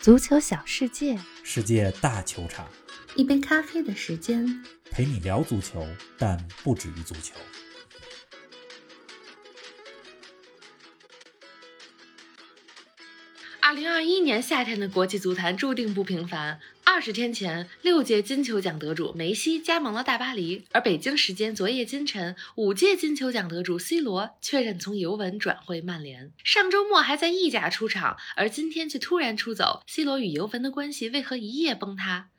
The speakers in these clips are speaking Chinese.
足球小世界，世界大球场，一杯咖啡的时间，陪你聊足球，但不止于足球。二零二一年夏天的国际足坛注定不平凡。二十天前，六届金球奖得主梅西加盟了大巴黎，而北京时间昨夜今晨，五届金球奖得主 C 罗确认从尤文转会曼联。上周末还在意甲出场，而今天却突然出走。C 罗与尤文的关系为何一夜崩塌？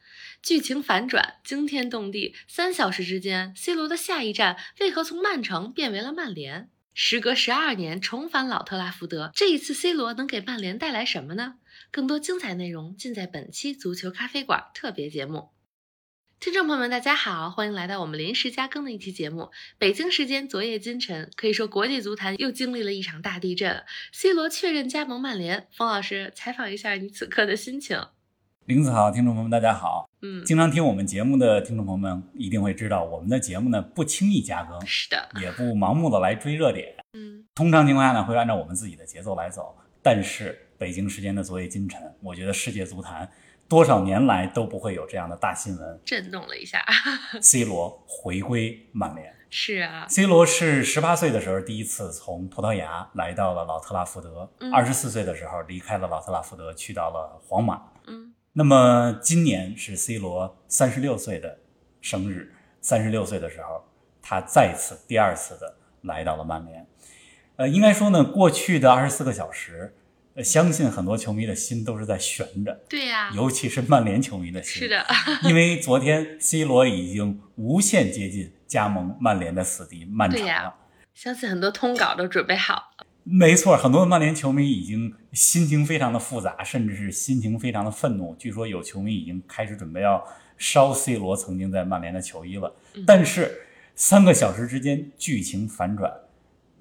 剧情反转，惊天动地。三小时之间，C 罗的下一站为何从曼城变为了曼联？时隔十二年重返老特拉福德，这一次 C 罗能给曼联带来什么呢？更多精彩内容尽在本期足球咖啡馆特别节目。听众朋友们，大家好，欢迎来到我们临时加更的一期节目。北京时间昨夜今晨，可以说国际足坛又经历了一场大地震。C 罗确认加盟曼联，冯老师采访一下你此刻的心情。林子好，听众朋友们，大家好。嗯，经常听我们节目的听众朋友们一定会知道，我们的节目呢不轻易加更，是的，也不盲目的来追热点。嗯，通常情况下呢，会按照我们自己的节奏来走。但是北京时间的昨夜今晨，我觉得世界足坛多少年来都不会有这样的大新闻震动了一下。C 罗回归曼联。是啊，C 罗是十八岁的时候第一次从葡萄牙来到了老特拉福德，嗯二十四岁的时候离开了老特拉福德，去到了皇马。嗯，那么今年是 C 罗三十六岁的生日，三十六岁的时候，他再次第二次的来到了曼联。呃，应该说呢，过去的二十四个小时，呃，相信很多球迷的心都是在悬着，对呀、尤其是曼联球迷的心。是的，因为昨天 C 罗已经无限接近加盟曼联的死敌曼城了。相信很多通稿都准备好了。没错，很多曼联球迷已经心情非常的复杂，甚至是心情非常的愤怒。据说有球迷已经开始准备要烧 C 罗曾经在曼联的球衣了。但是三个小时之间剧情反转，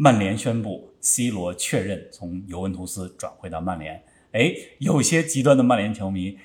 曼联宣布 C 罗确认从尤文图斯转会到曼联。哎，有些极端的曼联球迷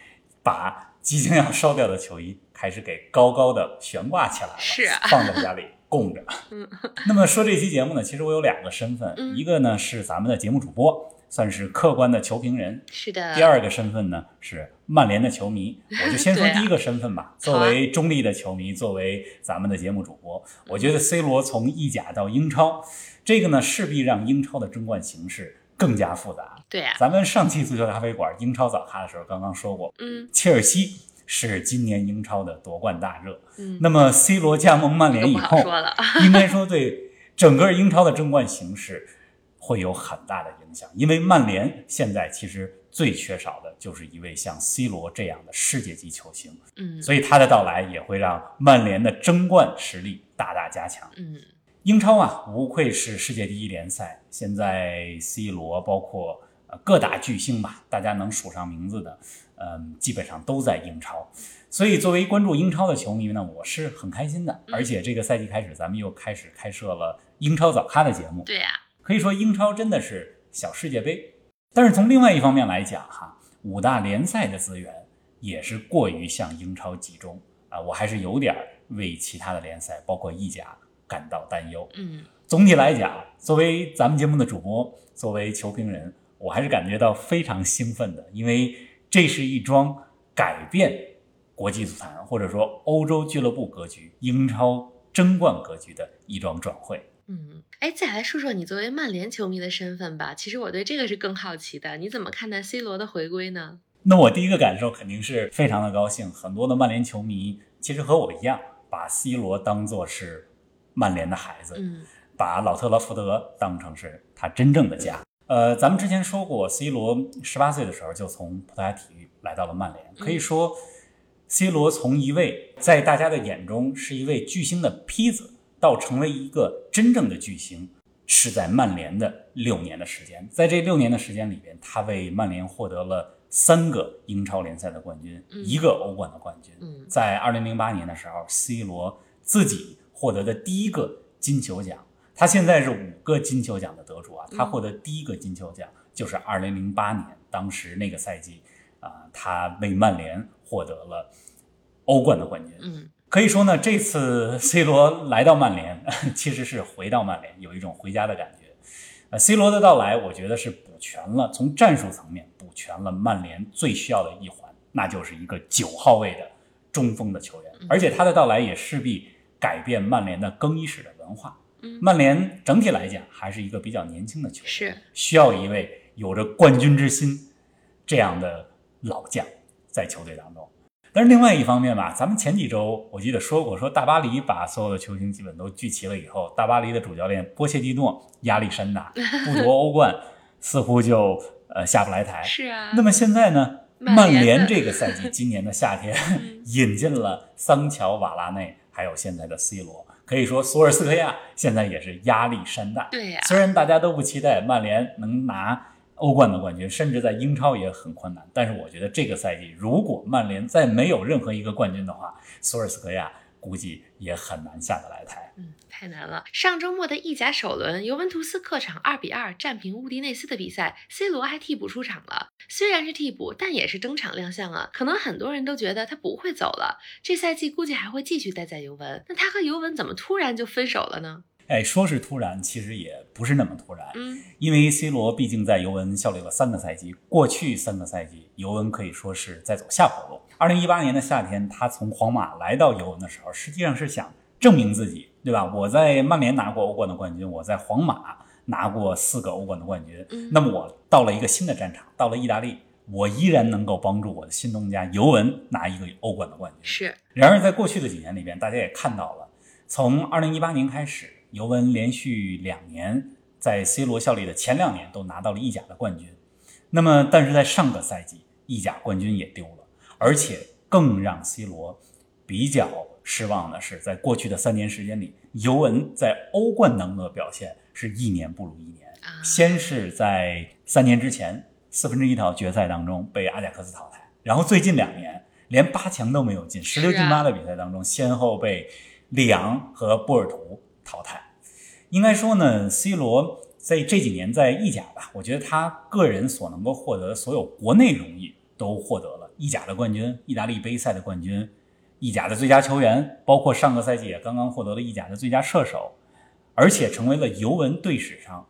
把即将要烧掉的球衣开始给高高的悬挂起来了，是啊放在家里供着。那么说这期节目呢，其实我有两个身份，嗯一个呢是咱们的节目主播，算是客观的球评人；是的，第二个身份呢是曼联的球迷。我就先说第一个身份吧。作为中立的球迷，作为咱们的节目主播，我觉得 C 罗从意甲到英超，这个呢势必让英超的争冠形势更加复杂。对呀、咱们上期足球咖啡馆英超早咖的时候刚刚说过，嗯切尔西是今年英超的夺冠大热。嗯，那么 C 罗加盟曼联以后。应该说对整个英超的争冠形势会有很大的影响，因为曼联现在其实最缺少的就是一位像 C 罗这样的世界级球星，嗯所以他的到来也会让曼联的争冠实力大大加强。嗯，英超啊，无愧是世界第一联赛，现在 C 罗包括呃各大巨星吧，大家能数上名字的，嗯，基本上都在英超。所以作为关注英超的球迷呢，我是很开心的。而且这个赛季开始，咱们又开始开设了英超早咖的节目，对呀、可以说英超真的是小世界杯。但是从另外一方面来讲，哈，五大联赛的资源也是过于向英超集中啊，我还是有点儿为其他的联赛，包括意甲感到担忧。嗯总体来讲，作为咱们节目的主播，作为球评人，我还是感觉到非常兴奋的，因为这是一桩改变国际足坛或者说欧洲俱乐部格局、英超争冠格局的一桩转会。嗯，哎，再来说说你作为曼联球迷的身份吧。其实我对这个是更好奇的，你怎么看待 C 罗的回归呢？那我第一个感受肯定是非常的高兴，很多的曼联球迷其实和我一样，把 C 罗当作是曼联的孩子，嗯把老特拉福德当成是他真正的家。呃，咱们之前说过，C 罗十八岁的时候就从葡萄牙体育来到了曼联，可以说，C 罗从一位在大家的眼中是一位巨星的坯子，到成为一个真正的巨星，是在曼联的六年的时间。在这六年的时间里边，他为曼联获得了三个英超联赛的冠军，嗯一个欧冠的冠军。嗯在二零零八年的时候，C 罗自己获得的第一个金球奖。他现在是五个金球奖的得主啊，他获得第一个金球奖就是二零零八年，当时那个赛季啊、他为曼联获得了欧冠的冠军。嗯可以说呢，这次 C 罗来到曼联，其实是回到曼联，有一种回家的感觉。呃，C 罗的到来，我觉得是补全了，从战术层面补全了曼联最需要的一环，那就是一个九号位的中锋的球员。而且他的到来也势必改变曼联的更衣室的文化。嗯曼联整体来讲还是一个比较年轻的球队，是需要一位有着冠军之心这样的老将在球队当中。但是另外一方面吧，咱们前几周我记得说过，说大巴黎把所有的球星基本都聚齐了以后，大巴黎的主教练波切蒂诺压力山大，不夺欧冠似乎就呃下不来台。是。啊，那么现在呢，曼联这个赛季今年的夏天 引进了桑乔、瓦拉内，还有现在的 C 罗，可以说索尔斯克亚现在也是压力山大。对呀、虽然大家都不期待曼联能拿欧冠的冠军，甚至在英超也很困难，但是我觉得这个赛季如果曼联再没有任何一个冠军的话，索尔斯克亚估计也很难下得来台。嗯，太难了。上周末的意甲首轮，尤文图斯客场二比二战平乌迪内斯的比赛，C 罗还替补出场了。虽然是替补，但也是登场亮相啊。可能很多人都觉得他不会走了，这赛季估计还会继续待在尤文。那他和尤文怎么突然就分手了呢？哎，说是突然，其实也不是那么突然。嗯，因为 C 罗毕竟在尤文效力了三个赛季，过去三个赛季尤文可以说是在走下坡路。二零一八年的夏天，他从皇马来到尤文的时候，实际上是想证明自己，对吧？我在曼联拿过欧冠的冠军，我在皇马拿过四个欧冠的冠军。嗯那么我到了一个新的战场，到了意大利，我依然能够帮助我的新东家尤文拿一个欧冠的冠军。是，然而，在过去的几年里边，大家也看到了，从二零一八年开始，尤文连续两年在 C 罗效力的前两年都拿到了意甲的冠军。那么，但是在上个赛季，意甲冠军也丢了，而且更让 C 罗比较失望的是，在过去的三年时间里，尤文在欧冠当中的表现是一年不如一年。啊先是在三年之前四分之一条决赛当中被阿贾克斯淘汰，然后最近两年连八强都没有进，十六进八的比赛当中，先后被里昂和波尔图淘汰。应该说呢，C 罗在这几年在意甲吧，我觉得他个人所能够获得的所有国内荣誉都获得了，意甲的冠军、意大利杯赛的冠军、意甲的最佳球员，包括上个赛季也刚刚获得了意甲的最佳射手，而且成为了尤文队史上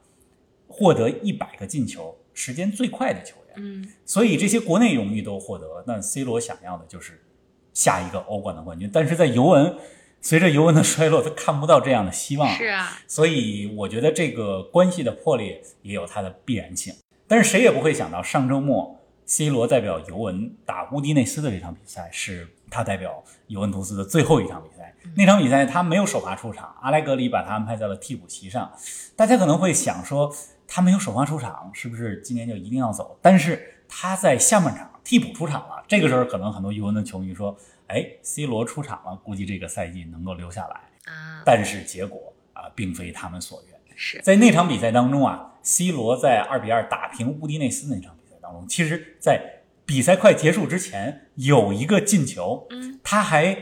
获得一百个进球时间最快的球员。嗯，所以这些国内荣誉都获得了，那 C 罗想要的就是下一个欧冠的冠军。但是在尤文，随着尤文的衰落，他看不到这样的希望。是啊，所以我觉得这个关系的破裂也有它的必然性。但是谁也不会想到，上周末 C 罗代表尤文打乌迪内斯的这场比赛，是他代表尤文图斯的最后一场比赛。那场比赛他没有首发出场，阿莱格里把他安排在了替补席上。大家可能会想说，他没有首发出场，是不是今年就一定要走？但是他在下半场替补出场了，这个时候可能很多尤文的球迷说，哎，C 罗出场了，估计这个赛季能够留下来。啊，但是结果啊，并非他们所愿。是，在那场比赛当中啊，C 罗在二比二打平乌迪内斯那场比赛当中，其实，在比赛快结束之前有一个进球，嗯，他还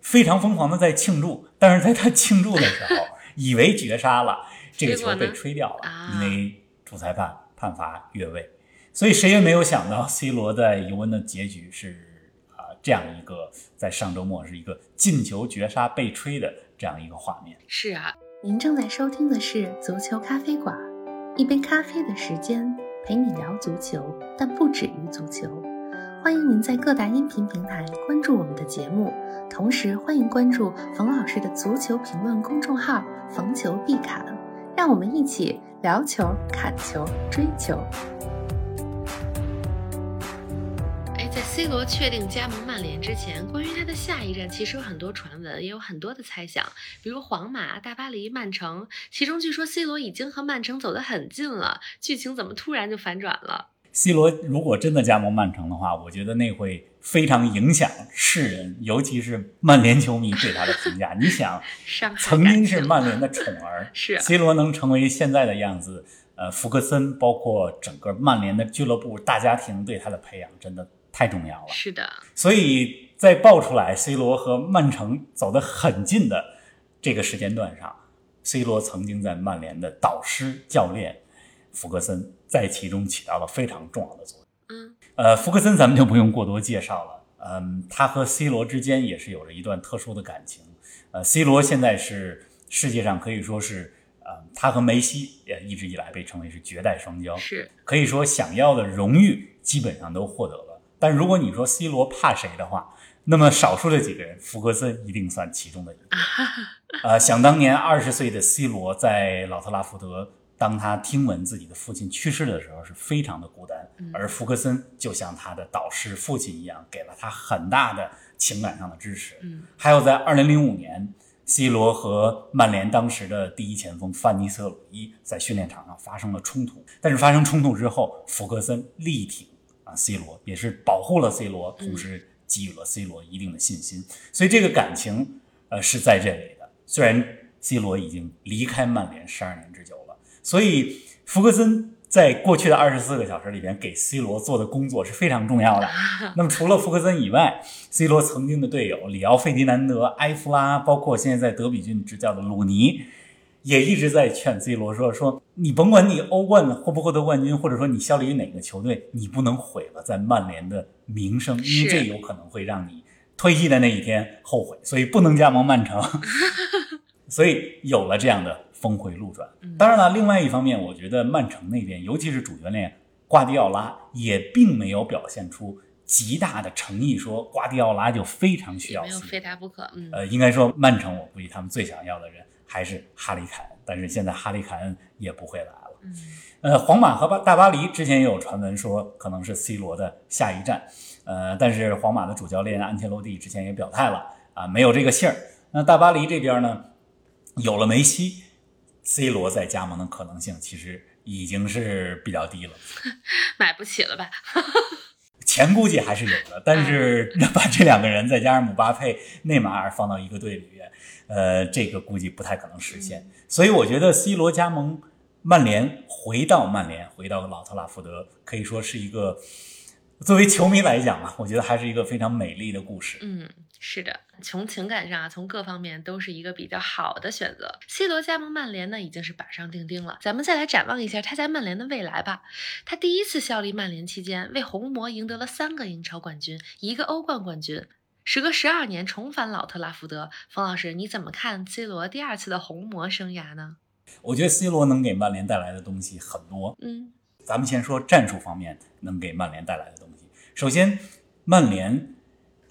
非常疯狂的在庆祝，但是在他庆祝的时候，以为绝杀了，这个球被吹掉了，啊因为主裁判判罚越位，所以谁也没有想到 C 罗在尤文的结局是啊、这样一个在上周末是一个进球绝杀被吹的这样一个画面。是啊，您正在收听的是足球咖啡馆，一杯咖啡的时间陪你聊足球，但不止于足球。欢迎您在各大音频平台关注我们的节目，同时欢迎关注冯老师的足球评论公众号“冯球必侃”，让我们一起聊球、砍球、追球。C 罗确定加盟曼联之前，关于他的下一站其实有很多传闻，也有很多的猜想，比如皇马、大巴黎、曼城。其中据说 C 罗已经和曼城走得很近了，剧情怎么突然就反转了？C 罗如果真的加盟曼城的话，我觉得那会非常影响世人，尤其是曼联球迷对他的评价。你想，曾经是曼联的宠儿 是啊，C 罗能成为现在的样子，呃，福克森包括整个曼联的俱乐部大家庭对他的培养真的太重要了。是的，所以在爆出来 C 罗和曼城走得很近的这个时间段上，C 罗曾经在曼联的导师教练福格森在其中起到了非常重要的作用。嗯，呃，福格森咱们就不用过多介绍了。嗯，他和 C 罗之间也是有着一段特殊的感情。呃，C 罗现在是世界上可以说是呃他和梅西也一直以来被称为是绝代双骄，是可以说想要的荣誉基本上都获得了。但如果你说 C 罗怕谁的话，那么少数的几个人，福格森一定算其中的一个。呃，想当年二十岁的 C 罗在老特拉福德，当他听闻自己的父亲去世的时候，是非常的孤单。而福格森就像他的导师父亲一样，给了他很大的情感上的支持。嗯，还有在二零零五年，C 罗和曼联当时的第一前锋范尼斯特鲁伊在训练场上发生了冲突，但是发生冲突之后，福格森力挺啊 C 罗，也是保护了 C 罗，同时给予了 C 罗一定的信心，所以这个感情呃是在这里的。虽然 C 罗已经离开曼联十二年之久了，所以福格森。在过去的二十四个小时里边，给 C 罗做的工作是非常重要的。那么，除了福克森以外，C 罗曾经的队友里奥费迪南德、埃弗拉，包括现在在德比郡执教的鲁尼，也一直在劝 C 罗说：“说你甭管你欧冠获不获得冠军，或者说你效力于哪个球队，你不能毁了在曼联的名声，因为这有可能会让你退役的那一天后悔，所以不能加盟曼城。所以有了这样的。”峰回路转。当然了，另外一方面，我觉得曼城那边，尤其是主教练瓜迪奥拉，也并没有表现出极大的诚意，说瓜迪奥拉就非常需要。没有非他不可。嗯。呃，应该说曼城，我估计他们最想要的人还是哈里凯恩，但是现在哈里凯恩也不会来了。嗯。呃，皇马和巴大巴黎之前也有传闻说可能是 C 罗的下一站，呃，但是皇马的主教练安切洛蒂之前也表态了啊，没有这个信儿。那大巴黎这边呢，有了梅西。C 罗在加盟的可能性其实已经是比较低了，买不起了吧？钱估计还是有的，但是 把这两个人再加上姆巴佩、内马尔放到一个队里面，呃，这个估计不太可能实现。所以我觉得 C 罗加盟曼联，回到曼联，回到老特拉福德，可以说是一个作为球迷来讲啊，我觉得还是一个非常美丽的故事。嗯。是的，从情感上啊，从各方面都是一个比较好的选择。C 罗加盟曼联呢，已经是板上钉钉了。咱们再来展望一下他在曼联的未来吧。他第一次效力曼联期间，为红魔赢得了三个英超冠军，一个欧冠冠军。时隔十二年重返老特拉福德，冯老师你怎么看 C 罗第二次的红魔生涯呢？我觉得 C 罗能给曼联带来的东西很多。嗯，咱们先说战术方面能给曼联带来的东西。首先，曼联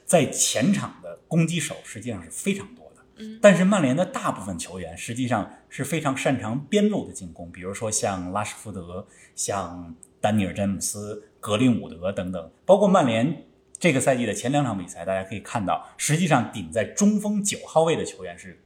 在前场。攻击手实际上是非常多的，嗯，但是曼联的大部分球员实际上是非常擅长边路的进攻，比如说像拉什福德、像丹尼尔詹姆斯、格林伍德等等。包括曼联这个赛季的前两场比赛，大家可以看到，实际上顶在中锋九号位的球员是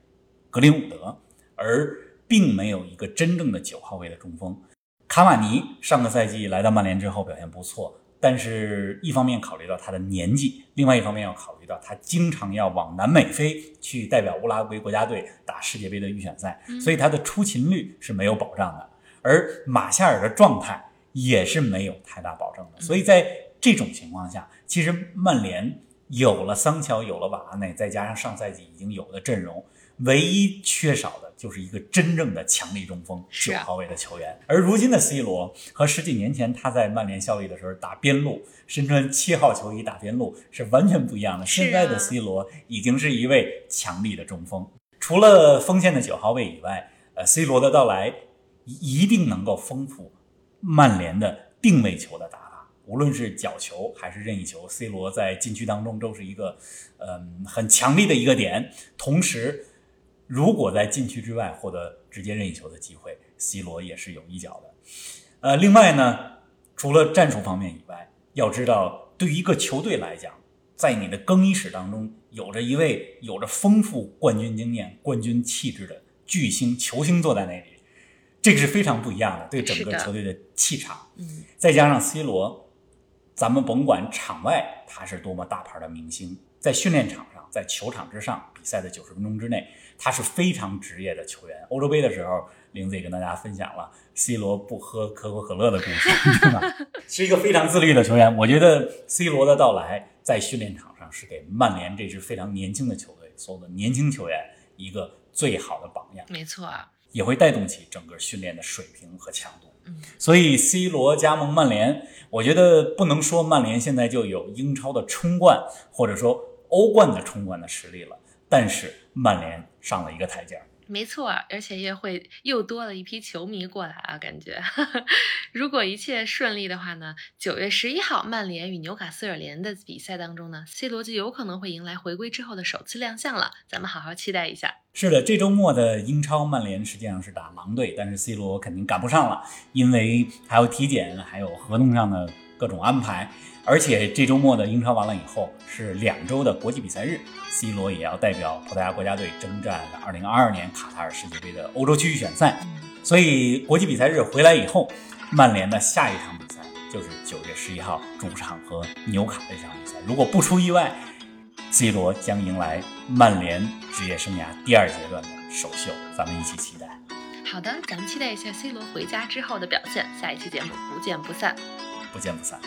格林伍德，而并没有一个真正的九号位的中锋。卡瓦尼上个赛季来到曼联之后表现不错。但是，一方面考虑到他的年纪，另外一方面要考虑到他经常要往南美飞去代表乌拉圭国家队打世界杯的预选赛，所以他的出勤率是没有保障的。而马夏尔的状态也是没有太大保证的。所以在这种情况下，其实曼联有了桑乔，有了瓦拉内，再加上上赛季已经有的阵容，唯一缺少的。就是一个真正的强力中锋，九号位的球员。而如今的 C 罗和十几年前他在曼联效力的时候打边路，身穿七号球衣打边路是完全不一样的。现在的 C 罗已经是一位强力的中锋。除了锋线的九号位以外，呃，C 罗的到来一定能够丰富曼联的定位球的打法，无论是角球还是任意球，C 罗在禁区当中都是一个嗯很强力的一个点，同时。如果在禁区之外获得直接任意球的机会，C 罗也是有一脚的。呃，另外呢，除了战术方面以外，要知道，对于一个球队来讲，在你的更衣室当中有着一位有着丰富冠军经验、冠军气质的巨星球星坐在那里，这个是非常不一样的，对整个球队的气场。嗯，再加上 C 罗，咱们甭管场外他是多么大牌的明星，在训练场上，在球场之上，比赛的九十分钟之内。他是非常职业的球员。欧洲杯的时候，林子也跟大家分享了 C 罗不喝可口可乐的故事，对吧？是一个非常自律的球员。我觉得 C 罗的到来在训练场上是给曼联这支非常年轻的球队所有的年轻球员一个最好的榜样。没错，啊也会带动起整个训练的水平和强度。嗯，所以 C 罗加盟曼联，我觉得不能说曼联现在就有英超的冲冠或者说欧冠的冲冠的实力了，但是曼联。上了一个台阶儿，没错，而且也会又多了一批球迷过来啊！感觉，如果一切顺利的话呢，九月十一号曼联与纽卡斯尔联的比赛当中呢，C 罗就有可能会迎来回归之后的首次亮相了。咱们好好期待一下。是的，这周末的英超，曼联实际上是打狼队，但是 C 罗肯定赶不上了，因为还有体检，还有合同上的各种安排。而且这周末的英超完了以后是两周的国际比赛日，C 罗也要代表葡萄牙国家队征战2022年卡塔尔世界杯的欧洲区预选赛。所以国际比赛日回来以后，曼联的下一场比赛就是9月11号主场和纽卡的这场比赛。如果不出意外，C 罗将迎来曼联职业生涯第二阶段的首秀，咱们一起期待。好的，咱们期待一下 C 罗回家之后的表现。下一期节目不见不散，不见不散。